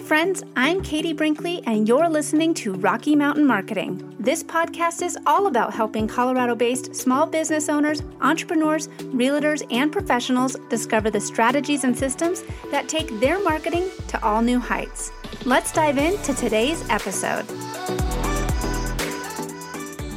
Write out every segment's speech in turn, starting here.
friends. I'm Katie Brinkley, and you're listening to Rocky Mountain Marketing. This podcast is all about helping Colorado based small business owners, entrepreneurs, realtors, and professionals discover the strategies and systems that take their marketing to all new heights. Let's dive into today's episode.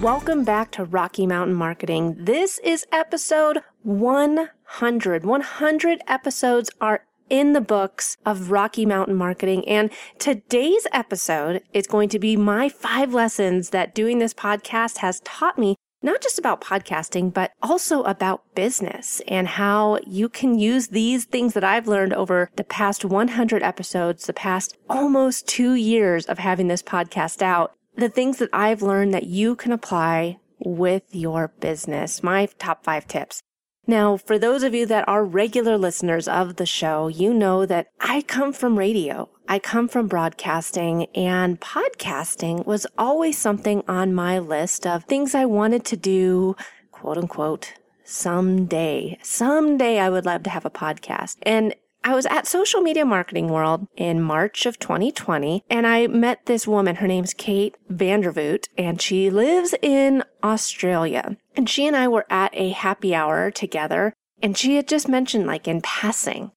Welcome back to Rocky Mountain Marketing. This is episode 100. 100 episodes are in the books of Rocky Mountain Marketing. And today's episode is going to be my five lessons that doing this podcast has taught me not just about podcasting, but also about business and how you can use these things that I've learned over the past 100 episodes, the past almost two years of having this podcast out, the things that I've learned that you can apply with your business. My top five tips. Now, for those of you that are regular listeners of the show, you know that I come from radio. I come from broadcasting and podcasting was always something on my list of things I wanted to do, quote unquote, someday. Someday I would love to have a podcast. And I was at Social Media Marketing World in March of 2020, and I met this woman. Her name's Kate Vandervoot, and she lives in Australia. And she and I were at a happy hour together, and she had just mentioned, like in passing,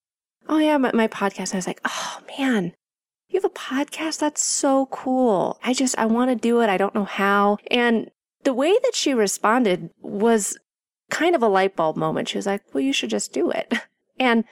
oh, yeah, my, my podcast. And I was like, oh, man, you have a podcast? That's so cool. I just, I want to do it. I don't know how. And the way that she responded was kind of a light bulb moment. She was like, well, you should just do it. And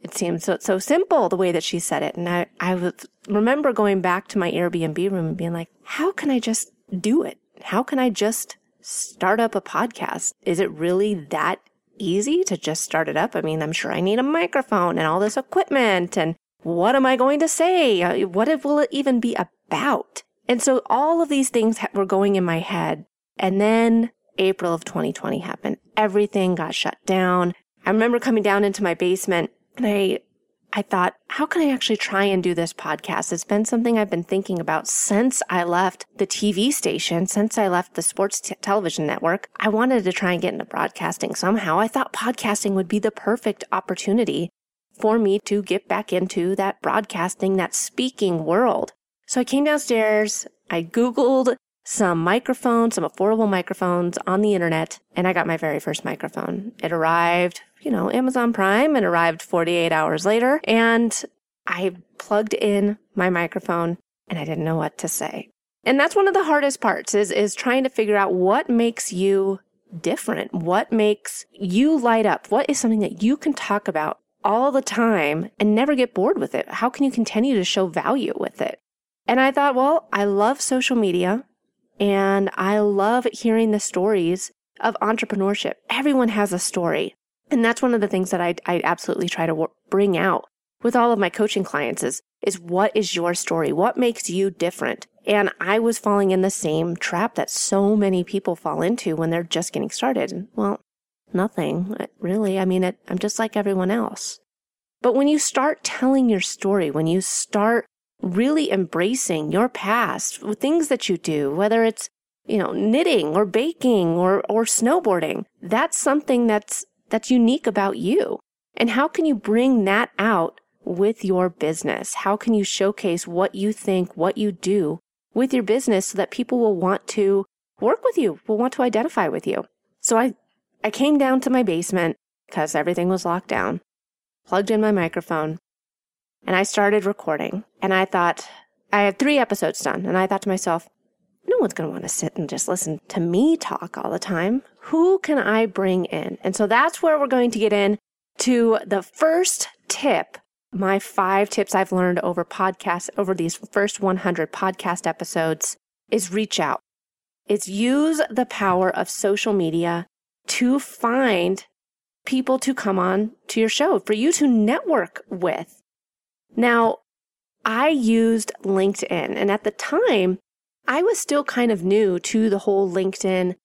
it seemed so so simple the way that she said it. And I, I was, remember going back to my Airbnb room and being like, how can I just do it? How can I just start up a podcast? Is it really that easy to just start it up? I mean, I'm sure I need a microphone and all this equipment. And what am I going to say? Uh, what will it even be about? And so all of these things were going in my head. And then April of 2020 happened. Everything got shut down. I remember coming down into my basement and I, I thought, how can I actually try and do this podcast? It's been something I've been thinking about since I left the TV station, since I left the sports t- television network. I wanted to try and get into broadcasting somehow. I thought podcasting would be the perfect opportunity for me to get back into that broadcasting, that speaking world. So I came downstairs, I Googled some microphones, some affordable microphones on the internet, and I got my very first microphone. It arrived you know, Amazon Prime and arrived 48 hours later. And I plugged in my microphone and I didn't know what to say. And that's one of the hardest parts is, is trying to figure out what makes you different. What makes you light up? What is something that you can talk about all the time and never get bored with it? How can you continue to show value with it? And I thought, well, I love social media and I love hearing the stories of entrepreneurship. Everyone has a story. And that's one of the things that I, I absolutely try to bring out with all of my coaching clients is, is what is your story? What makes you different? And I was falling in the same trap that so many people fall into when they're just getting started. Well, nothing uh, really. I mean, it, I'm just like everyone else. But when you start telling your story, when you start really embracing your past, things that you do, whether it's, you know, knitting or baking or, or snowboarding, that's something that's that's unique about you? And how can you bring that out with your business? How can you showcase what you think, what you do with your business so that people will want to work with you, will want to identify with you? So I, I came down to my basement because everything was locked down, plugged in my microphone, and I started recording. And I thought, I had three episodes done. And I thought to myself, no one's going to want to sit and just listen to me talk all the time. Who can I bring in? And so that's where we're going to get in to the first tip. My five tips I've learned over podcasts, over these first 100 podcast episodes is reach out. It's use the power of social media to find people to come on to your show for you to network with. Now, I used LinkedIn and at the time I was still kind of new to the whole LinkedIn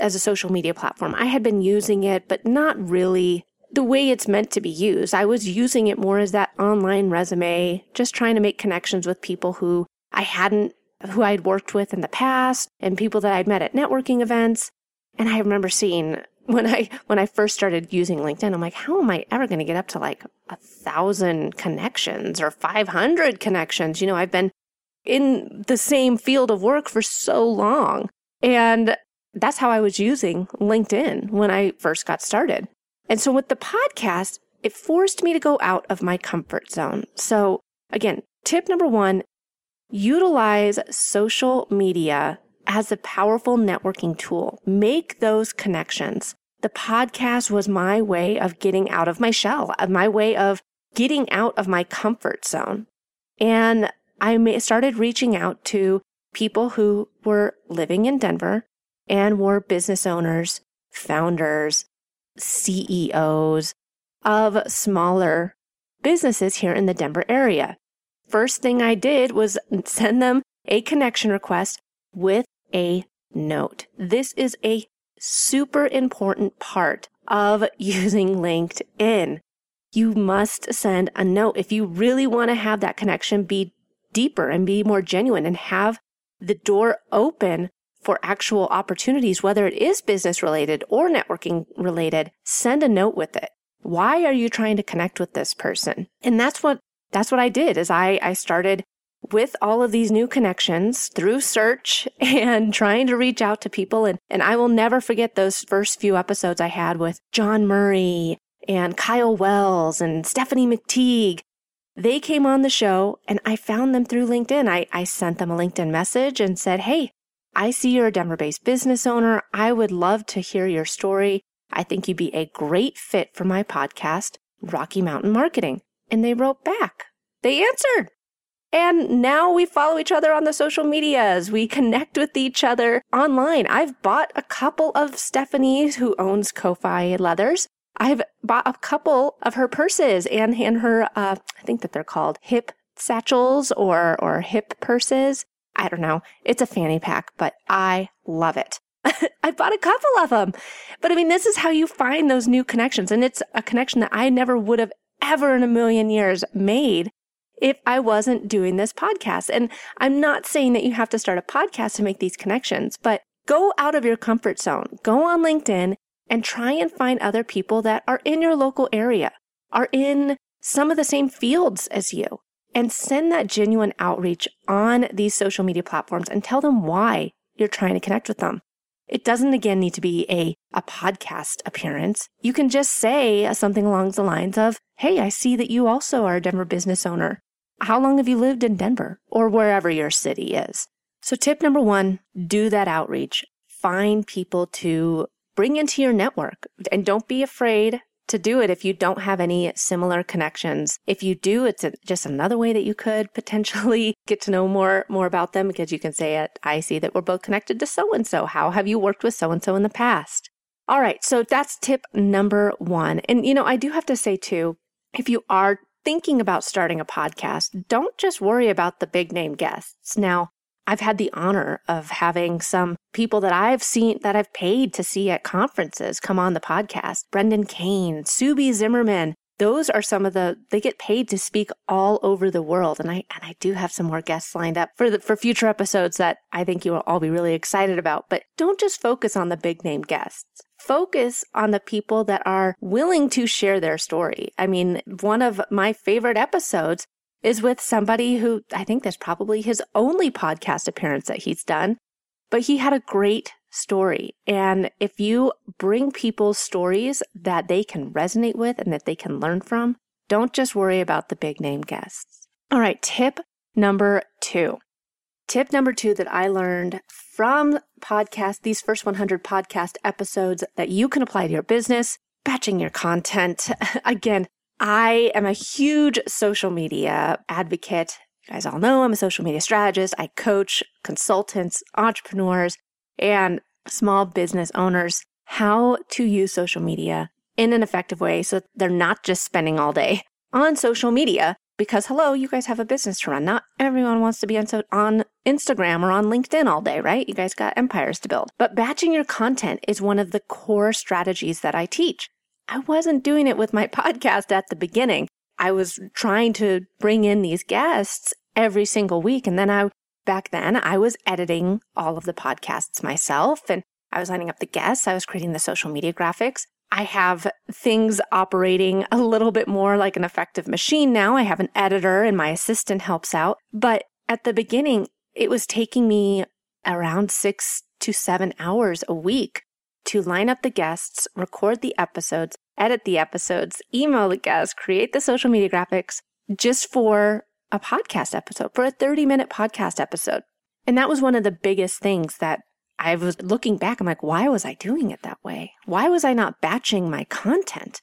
as a social media platform. I had been using it, but not really the way it's meant to be used. I was using it more as that online resume, just trying to make connections with people who I hadn't, who I'd worked with in the past and people that I'd met at networking events. And I remember seeing when I when I first started using LinkedIn, I'm like, how am I ever going to get up to like a thousand connections or 500 connections? You know, I've been in the same field of work for so long. And that's how I was using LinkedIn when I first got started. And so with the podcast, it forced me to go out of my comfort zone. So again, tip number one, utilize social media as a powerful networking tool. Make those connections. The podcast was my way of getting out of my shell, my way of getting out of my comfort zone. And I started reaching out to people who were living in Denver and were business owners, founders, CEOs of smaller businesses here in the Denver area. First thing I did was send them a connection request with a note. This is a super important part of using LinkedIn. You must send a note. If you really want to have that connection be deeper and be more genuine and have the door open for actual opportunities, whether it is business related or networking related, send a note with it. Why are you trying to connect with this person? And that's what, that's what I did is I, I started with all of these new connections through search and trying to reach out to people. And, and I will never forget those first few episodes I had with John Murray and Kyle Wells and Stephanie McTeague. They came on the show and I found them through LinkedIn. I, I sent them a LinkedIn message and said, Hey, I see you're a Denver based business owner. I would love to hear your story. I think you'd be a great fit for my podcast, Rocky Mountain Marketing. And they wrote back. They answered. And now we follow each other on the social medias. We connect with each other online. I've bought a couple of Stephanie's who owns Ko-Fi Leathers. I've bought a couple of her purses and, and her, uh, I think that they're called hip satchels or, or hip purses. I don't know. It's a fanny pack, but I love it. I bought a couple of them. But I mean, this is how you find those new connections. And it's a connection that I never would have ever in a million years made if I wasn't doing this podcast. And I'm not saying that you have to start a podcast to make these connections, but go out of your comfort zone. Go on LinkedIn and try and find other people that are in your local area, are in some of the same fields as you and send that genuine outreach on these social media platforms and tell them why you're trying to connect with them. It doesn't again need to be a, a podcast appearance. You can just say something along the lines of, Hey, I see that you also are a Denver business owner. How long have you lived in Denver or wherever your city is? So tip number one, do that outreach. Find people to bring into your network and don't be afraid to do it if you don't have any similar connections. If you do, it's a, just another way that you could potentially get to know more more about them because you can say it, I see that we're both connected to so and so. How have you worked with so and so in the past? All right, so that's tip number 1. And you know, I do have to say too, if you are thinking about starting a podcast, don't just worry about the big name guests. Now, I've had the honor of having some people that I've seen that I've paid to see at conferences come on the podcast. Brendan Kane, Sue B. Zimmerman. Those are some of the they get paid to speak all over the world. And I and I do have some more guests lined up for the for future episodes that I think you will all be really excited about. But don't just focus on the big name guests. Focus on the people that are willing to share their story. I mean, one of my favorite episodes is with somebody who I think that's probably his only podcast appearance that he's done, but he had a great story. And if you bring people stories that they can resonate with and that they can learn from, don't just worry about the big name guests. All right, tip number two. Tip number two that I learned from podcast, these first 100 podcast episodes that you can apply to your business, batching your content. Again, I am a huge social media advocate. You guys all know I'm a social media strategist. I coach consultants, entrepreneurs, and small business owners how to use social media in an effective way so they're not just spending all day on social media because hello, you guys have a business to run. Not everyone wants to be on, so- on Instagram or on LinkedIn all day, right? You guys got empires to build. But batching your content is one of the core strategies that I teach. I wasn't doing it with my podcast at the beginning. I was trying to bring in these guests every single week. And then I, back then, I was editing all of the podcasts myself and I was lining up the guests. I was creating the social media graphics. I have things operating a little bit more like an effective machine now. I have an editor and my assistant helps out. But at the beginning, it was taking me around six to seven hours a week to line up the guests, record the episodes, edit the episodes, email the guests, create the social media graphics just for a podcast episode, for a 30 minute podcast episode. And that was one of the biggest things that I was looking back. I'm like, why was I doing it that way? Why was I not batching my content?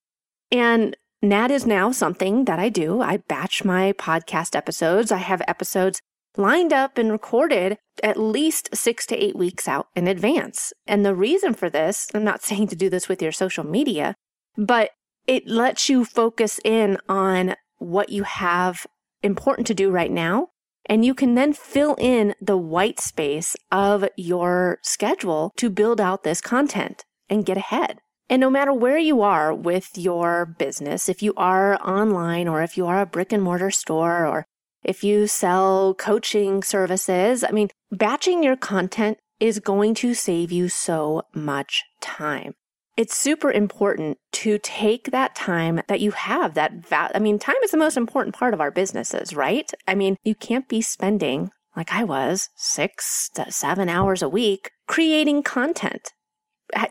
And that is now something that I do. I batch my podcast episodes. I have episodes lined up and recorded at least six to eight weeks out in advance. And the reason for this, I'm not saying to do this with your social media, but it lets you focus in on what you have important to do right now. And you can then fill in the white space of your schedule to build out this content and get ahead. And no matter where you are with your business, if you are online or if you are a brick and mortar store or if you sell coaching services, I mean, batching your content is going to save you so much time it's super important to take that time that you have that va- I mean time is the most important part of our businesses, right? I mean, you can't be spending like I was 6 to 7 hours a week creating content.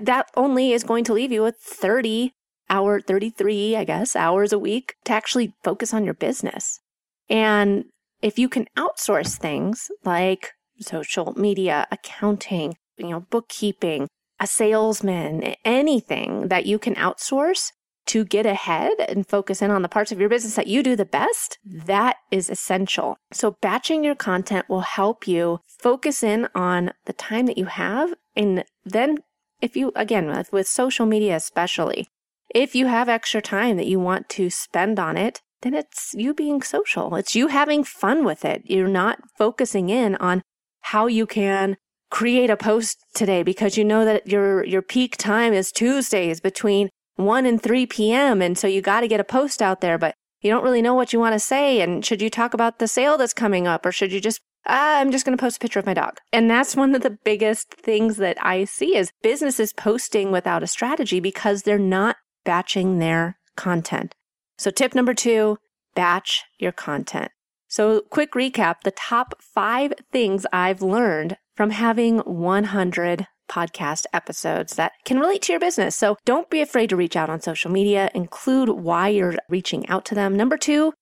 That only is going to leave you with 30 hour 33, I guess, hours a week to actually focus on your business. And if you can outsource things like social media, accounting, you know, bookkeeping, a salesman, anything that you can outsource to get ahead and focus in on the parts of your business that you do the best, that is essential. So batching your content will help you focus in on the time that you have. And then if you, again, with, with social media especially, if you have extra time that you want to spend on it, then it's you being social. It's you having fun with it. You're not focusing in on how you can create a post today because you know that your your peak time is Tuesdays between 1 and 3 p.m. and so you got to get a post out there but you don't really know what you want to say and should you talk about the sale that's coming up or should you just ah, I'm just going to post a picture of my dog. And that's one of the biggest things that I see is businesses posting without a strategy because they're not batching their content. So tip number 2, batch your content. So quick recap, the top 5 things I've learned from having 100 podcast episodes that can relate to your business. So don't be afraid to reach out on social media, include why you're reaching out to them. Number two,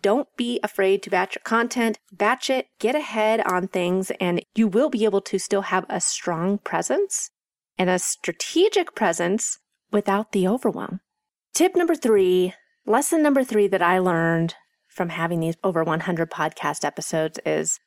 don't be afraid to batch your content, batch it, get ahead on things, and you will be able to still have a strong presence and a strategic presence without the overwhelm. Tip number three, lesson number three that I learned from having these over 100 podcast episodes is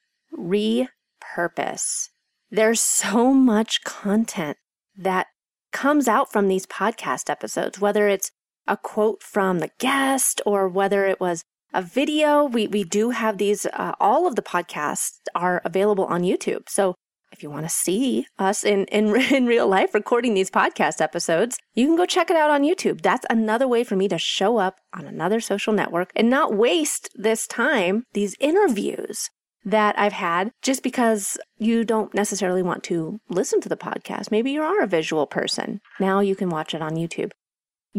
repurpose. There's so much content that comes out from these podcast episodes, whether it's a quote from the guest or whether it was a video. We, we do have these, uh, all of the podcasts are available on YouTube. So if you want to see us in, in, in real life recording these podcast episodes, you can go check it out on YouTube. That's another way for me to show up on another social network and not waste this time, these interviews that I've had just because you don't necessarily want to listen to the podcast. Maybe you are a visual person. Now you can watch it on YouTube.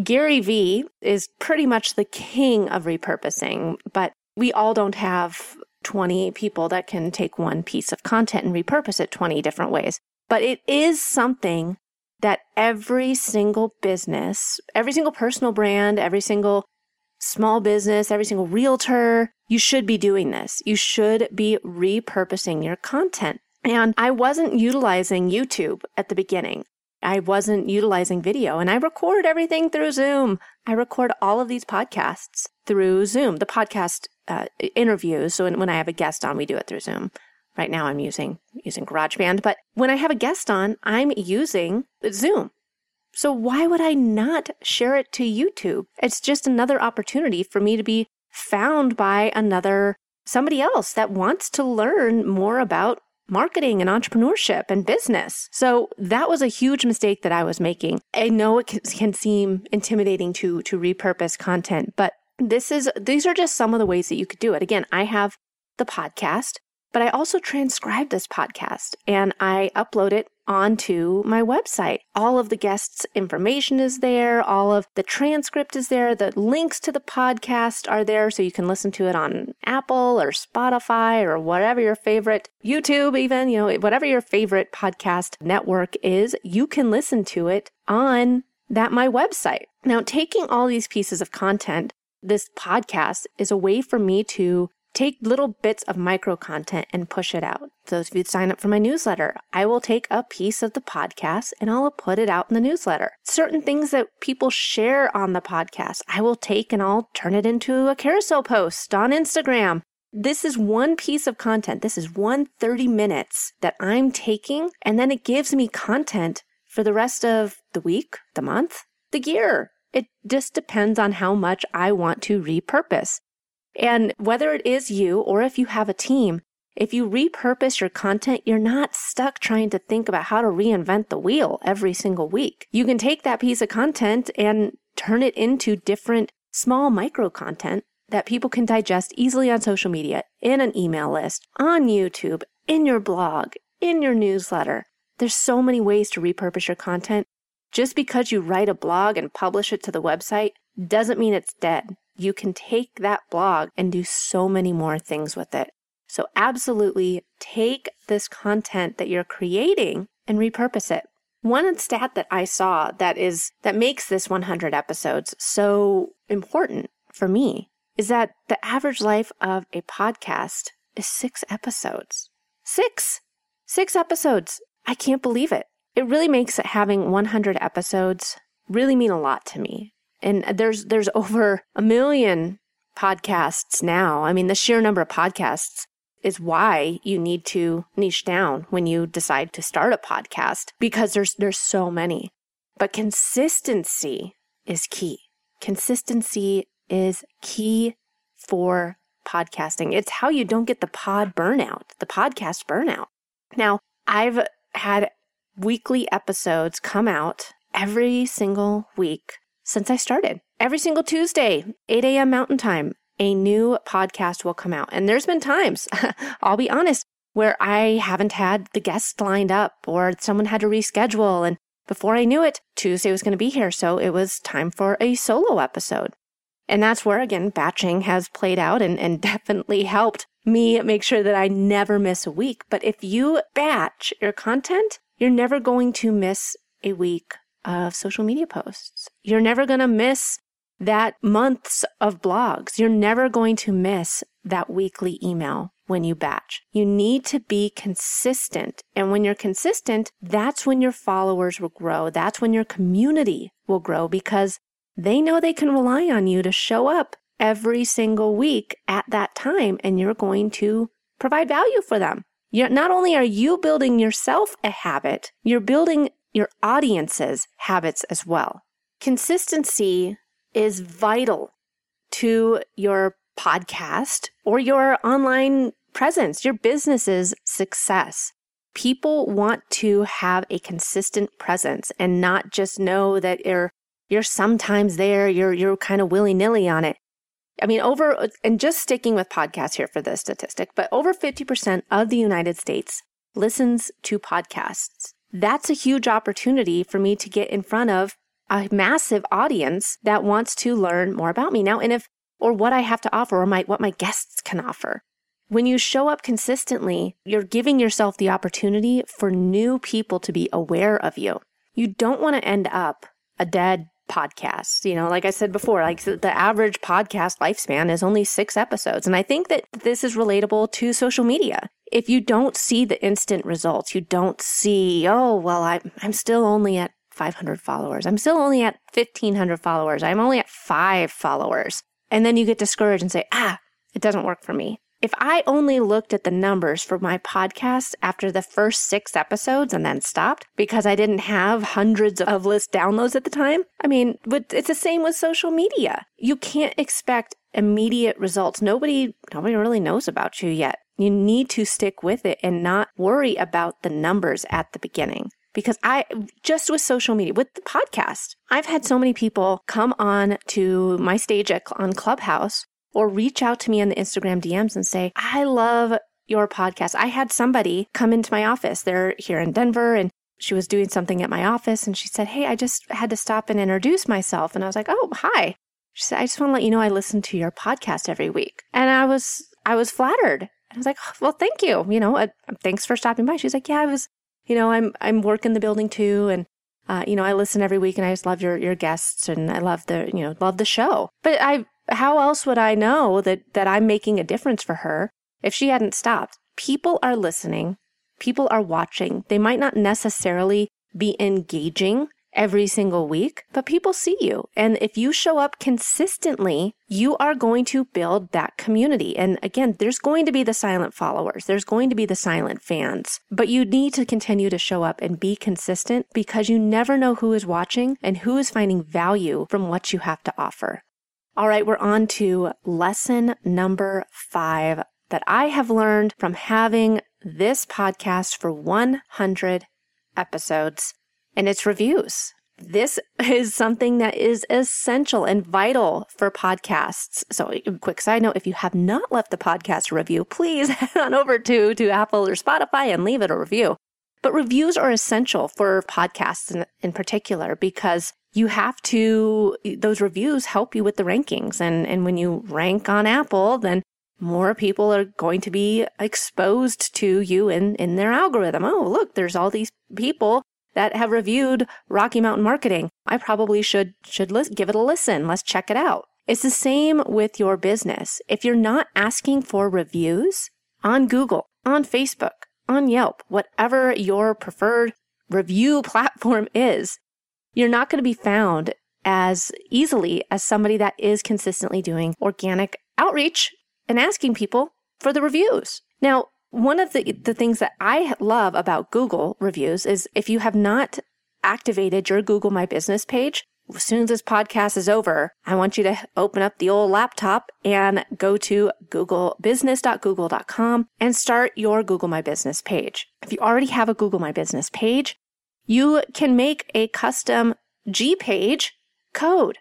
Gary Vee is pretty much the king of repurposing, but we all don't have 20 people that can take one piece of content and repurpose it 20 different ways. But it is something that every single business, every single personal brand, every single small business, every single realtor, you should be doing this. You should be repurposing your content. And I wasn't utilizing YouTube at the beginning. I wasn't utilizing video and I record everything through Zoom. I record all of these podcasts through Zoom, the podcast uh, interviews. So when, when I have a guest on, we do it through Zoom. Right now I'm using, using GarageBand, but when I have a guest on, I'm using Zoom. So why would I not share it to YouTube? It's just another opportunity for me to be found by another somebody else that wants to learn more about marketing and entrepreneurship and business. So that was a huge mistake that I was making. I know it can, seem intimidating to to repurpose content, but this is these are just some of the ways that you could do it. Again, I have the podcast, but I also transcribe this podcast and I upload it onto my website. All of the guests' information is there, all of the transcript is there, the links to the podcast are there so you can listen to it on Apple or Spotify or whatever your favorite YouTube even, you know, whatever your favorite podcast network is, you can listen to it on that my website. Now, taking all these pieces of content, this podcast is a way for me to take little bits of micro content and push it out. So if you sign up for my newsletter, I will take a piece of the podcast and I'll put it out in the newsletter. Certain things that people share on the podcast, I will take and I'll turn it into a carousel post on Instagram. This is one piece of content. This is one 30 minutes that I'm taking, and then it gives me content for the rest of the week, the month, the year. It just depends on how much I want to repurpose. And whether it is you or if you have a team, if you repurpose your content, you're not stuck trying to think about how to reinvent the wheel every single week. You can take that piece of content and turn it into different small micro content that people can digest easily on social media, in an email list, on YouTube, in your blog, in your newsletter. There's so many ways to repurpose your content. Just because you write a blog and publish it to the website doesn't mean it's dead you can take that blog and do so many more things with it. So, absolutely take this content that you're creating and repurpose it. One stat that I saw that is that makes this 100 episodes so important for me is that the average life of a podcast is 6 episodes. 6. 6 episodes. I can't believe it. It really makes having 100 episodes really mean a lot to me. And there's there's over a million podcasts now. I mean, the sheer number of podcasts is why you need to niche down when you decide to start a podcast because there's there's so many. But consistency is key. Consistency is key for podcasting. It's how you don't get the pod burnout, the podcast burnout. Now, I've had weekly episodes come out every single week since I started. Every single Tuesday, 8 a.m. Mountain Time, a new podcast will come out. And there's been times, I'll be honest, where I haven't had the guests lined up or someone had to reschedule. And before I knew it, Tuesday was going to be here. So it was time for a solo episode. And that's where, again, batching has played out and, and definitely helped me make sure that I never miss a week. But if you batch your content, you're never going to miss a week of social media posts. You're never going to miss that months of blogs. You're never going to miss that weekly email when you batch. You need to be consistent. And when you're consistent, that's when your followers will grow. That's when your community will grow because they know they can rely on you to show up every single week at that time and you're going to provide value for them. You're, not only are you building yourself a habit, you're building your audience's habits as well. Consistency is vital to your podcast or your online presence, your business's success. People want to have a consistent presence and not just know that you're you're sometimes there, you're you're kind of willy-nilly on it. I mean, over and just sticking with podcasts here for this statistic, but over 50% of the United States listens to podcasts that's a huge opportunity for me to get in front of a massive audience that wants to learn more about me now and if or what I have to offer or my what my guests can offer. When you show up consistently, you're giving yourself the opportunity for new people to be aware of you. You don't want to end up a dead podcast. You know, like I said before, like the average podcast lifespan is only six episodes. And I think that this is relatable to social media if you don't see the instant results, you don't see, oh, well, I, I'm still only at 500 followers. I'm still only at 1500 followers. I'm only at five followers. And then you get discouraged and say, ah, it doesn't work for me. If I only looked at the numbers for my podcast after the first six episodes and then stopped because I didn't have hundreds of list downloads at the time, I mean, it's the same with social media. You can't expect immediate results. Nobody, nobody really knows about you yet. You need to stick with it and not worry about the numbers at the beginning. Because I, just with social media, with the podcast, I've had so many people come on to my stage at, on Clubhouse or reach out to me on the Instagram DMs and say, I love your podcast. I had somebody come into my office. They're here in Denver and she was doing something at my office and she said, Hey, I just had to stop and introduce myself. And I was like, Oh, hi. She said, I just want to let you know I listen to your podcast every week. And I was, I was flattered. I was like, oh, well, thank you. You know, uh, thanks for stopping by. She's like, yeah, I was, you know, I'm, I'm working the building too. And, uh, you know, I listen every week and I just love your, your guests and I love the, you know, love the show. But I, how else would I know that, that I'm making a difference for her if she hadn't stopped? People are listening. People are watching. They might not necessarily be engaging every single week, but people see you. And if you show up consistently, you are going to build that community. And again, there's going to be the silent followers. There's going to be the silent fans, but you need to continue to show up and be consistent because you never know who is watching and who is finding value from what you have to offer. All right, we're on to lesson number five that I have learned from having this podcast for 100 episodes and it's reviews. This is something that is essential and vital for podcasts. So, quick side note if you have not left the podcast review, please head on over to, to Apple or Spotify and leave it a review. But reviews are essential for podcasts in, in particular because you have to, those reviews help you with the rankings. And, and when you rank on Apple, then more people are going to be exposed to you in, in their algorithm. Oh, look, there's all these people that have reviewed Rocky Mountain Marketing. I probably should should li- give it a listen. Let's check it out. It's the same with your business. If you're not asking for reviews on Google, on Facebook, on Yelp, whatever your preferred review platform is, you're not going to be found as easily as somebody that is consistently doing organic outreach and asking people for the reviews. Now, one of the, the things that I love about Google reviews is if you have not activated your Google My Business page, as soon as this podcast is over, I want you to open up the old laptop and go to googlebusiness.google.com and start your Google My Business page. If you already have a Google My Business page, you can make a custom G page code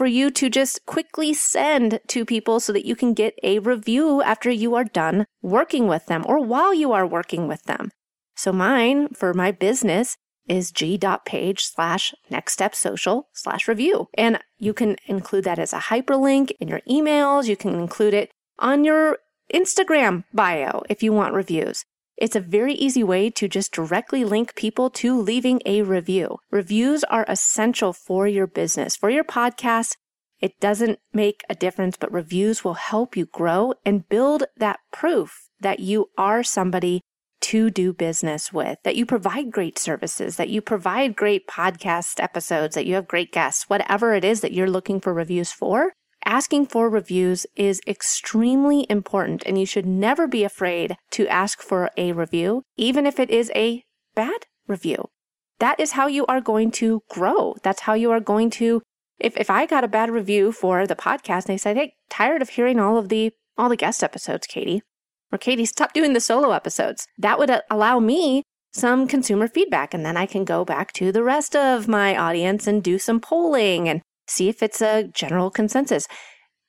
for you to just quickly send to people so that you can get a review after you are done working with them or while you are working with them. So mine for my business is g.page slash next step social slash review. And you can include that as a hyperlink in your emails. You can include it on your Instagram bio if you want reviews. It's a very easy way to just directly link people to leaving a review. Reviews are essential for your business, for your podcast. It doesn't make a difference, but reviews will help you grow and build that proof that you are somebody to do business with, that you provide great services, that you provide great podcast episodes, that you have great guests, whatever it is that you're looking for reviews for asking for reviews is extremely important and you should never be afraid to ask for a review, even if it is a bad review. That is how you are going to grow. That's how you are going to if, if I got a bad review for the podcast and they said, Hey, tired of hearing all of the all the guest episodes, Katie, or Katie, stop doing the solo episodes. That would uh, allow me some consumer feedback. And then I can go back to the rest of my audience and do some polling and See if it's a general consensus.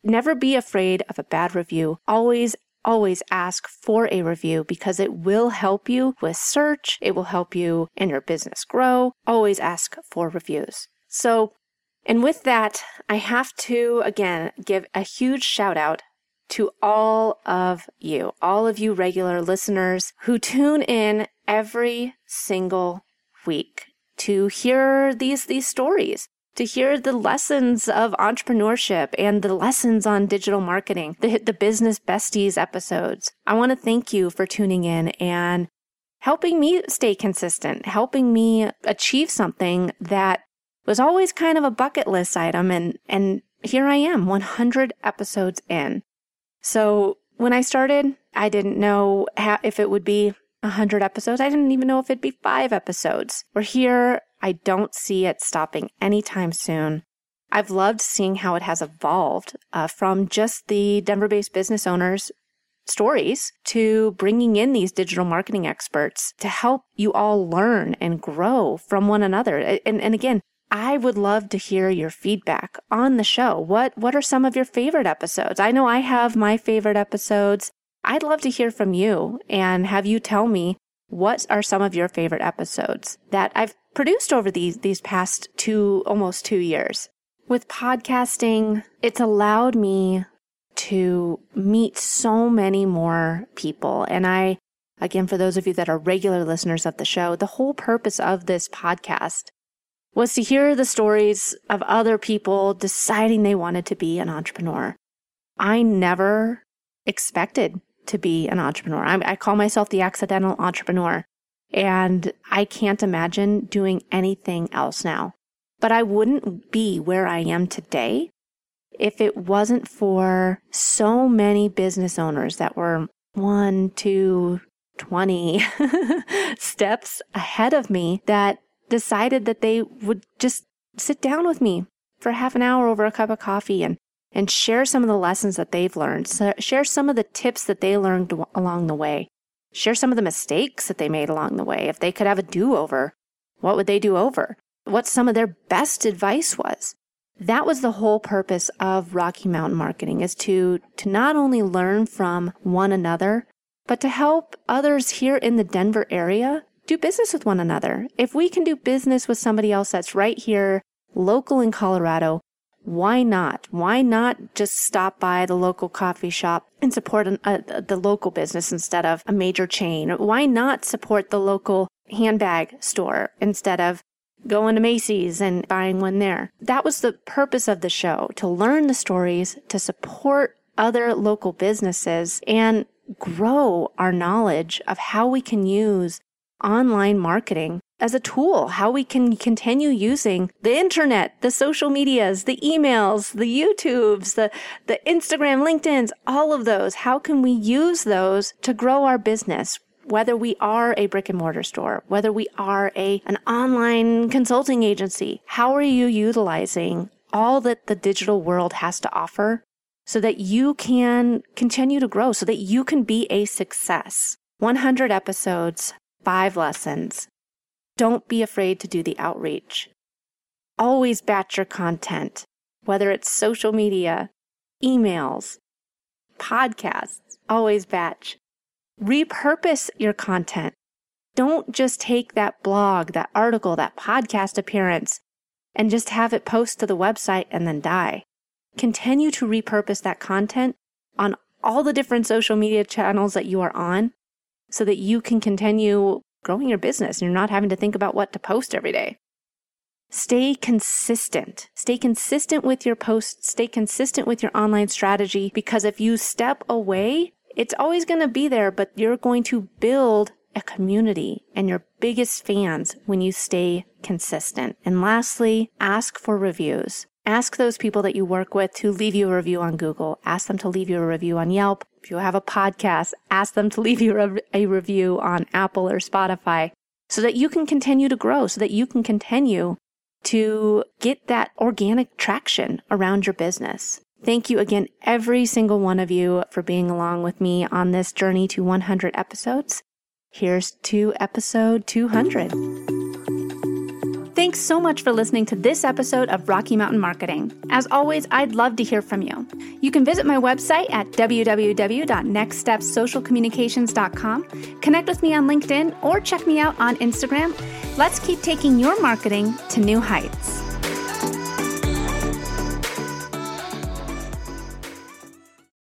Never be afraid of a bad review. Always always ask for a review because it will help you with search. It will help you in your business grow. Always ask for reviews. So, and with that, I have to again give a huge shout out to all of you, all of you regular listeners who tune in every single week to hear these, these stories to hear the lessons of entrepreneurship and the lessons on digital marketing, the, the business besties episodes. I want to thank you for tuning in and helping me stay consistent, helping me achieve something that was always kind of a bucket list item. And, and here I am 100 episodes in. So when I started, I didn't know how, if it would be 100 episodes. I didn't even know if it'd be five episodes. We're here I don't see it stopping anytime soon. I've loved seeing how it has evolved uh, from just the Denver based business owners stories to bringing in these digital marketing experts to help you all learn and grow from one another. And, and again, I would love to hear your feedback on the show. What, what are some of your favorite episodes? I know I have my favorite episodes. I'd love to hear from you and have you tell me what are some of your favorite episodes that I've produced over these, these past two, almost two years? With podcasting, it's allowed me to meet so many more people. And I, again, for those of you that are regular listeners of the show, the whole purpose of this podcast was to hear the stories of other people deciding they wanted to be an entrepreneur. I never expected to be an entrepreneur. I'm, i call myself the accidental entrepreneur, and I can't imagine doing anything else now. But I wouldn't be where I am today if it wasn't for so many business owners that were one, two, 20 steps ahead of me that decided that they would just sit down with me for half an hour over a cup of coffee and and share some of the lessons that they've learned, share some of the tips that they learned along the way, share some of the mistakes that they made along the way. If they could have a do over, what would they do over? What some of their best advice was. That was the whole purpose of Rocky Mountain Marketing is to, to not only learn from one another, but to help others here in the Denver area do business with one another. If we can do business with somebody else that's right here, local in Colorado, why not? Why not just stop by the local coffee shop and support an, uh, a, the local business instead of a major chain? Why not support the local handbag store instead of going to Macy's and buying one there? That was the purpose of the show to learn the stories, to support other local businesses and grow our knowledge of how we can use online marketing as a tool, how we can continue using the internet, the social medias, the emails, the YouTubes, the, the Instagram, LinkedIn's, all of those. How can we use those to grow our business? Whether we are a brick and mortar store, whether we are a, an online consulting agency, how are you utilizing all that the digital world has to offer so that you can continue to grow, so that you can be a success? 100 episodes, five lessons. Don't be afraid to do the outreach. Always batch your content, whether it's social media, emails, podcasts, always batch. Repurpose your content. Don't just take that blog, that article, that podcast appearance and just have it post to the website and then die. Continue to repurpose that content on all the different social media channels that you are on so that you can continue growing your business and you're not having to think about what to post every day. Stay consistent. Stay consistent with your posts. Stay consistent with your online strategy because if you step away, it's always going to be there, but you're going to build a community and your biggest fans when you stay consistent. And lastly, ask for reviews. Ask those people that you work with to leave you a review on Google. Ask them to leave you a review on Yelp. If you have a podcast, ask them to leave you a, review on Apple or Spotify so that you can continue to grow, so that you can continue to get that organic traction around your business. Thank you again, every single one of you, for being along with me on this journey to 100 episodes. Here's to episode 200. Thanks so much for listening to this episode of Rocky Mountain Marketing. As always, I'd love to hear from you. You can visit my website at www.nextstepsocialcommunications.com, connect with me on LinkedIn, or check me out on Instagram. Let's keep taking your marketing to new heights.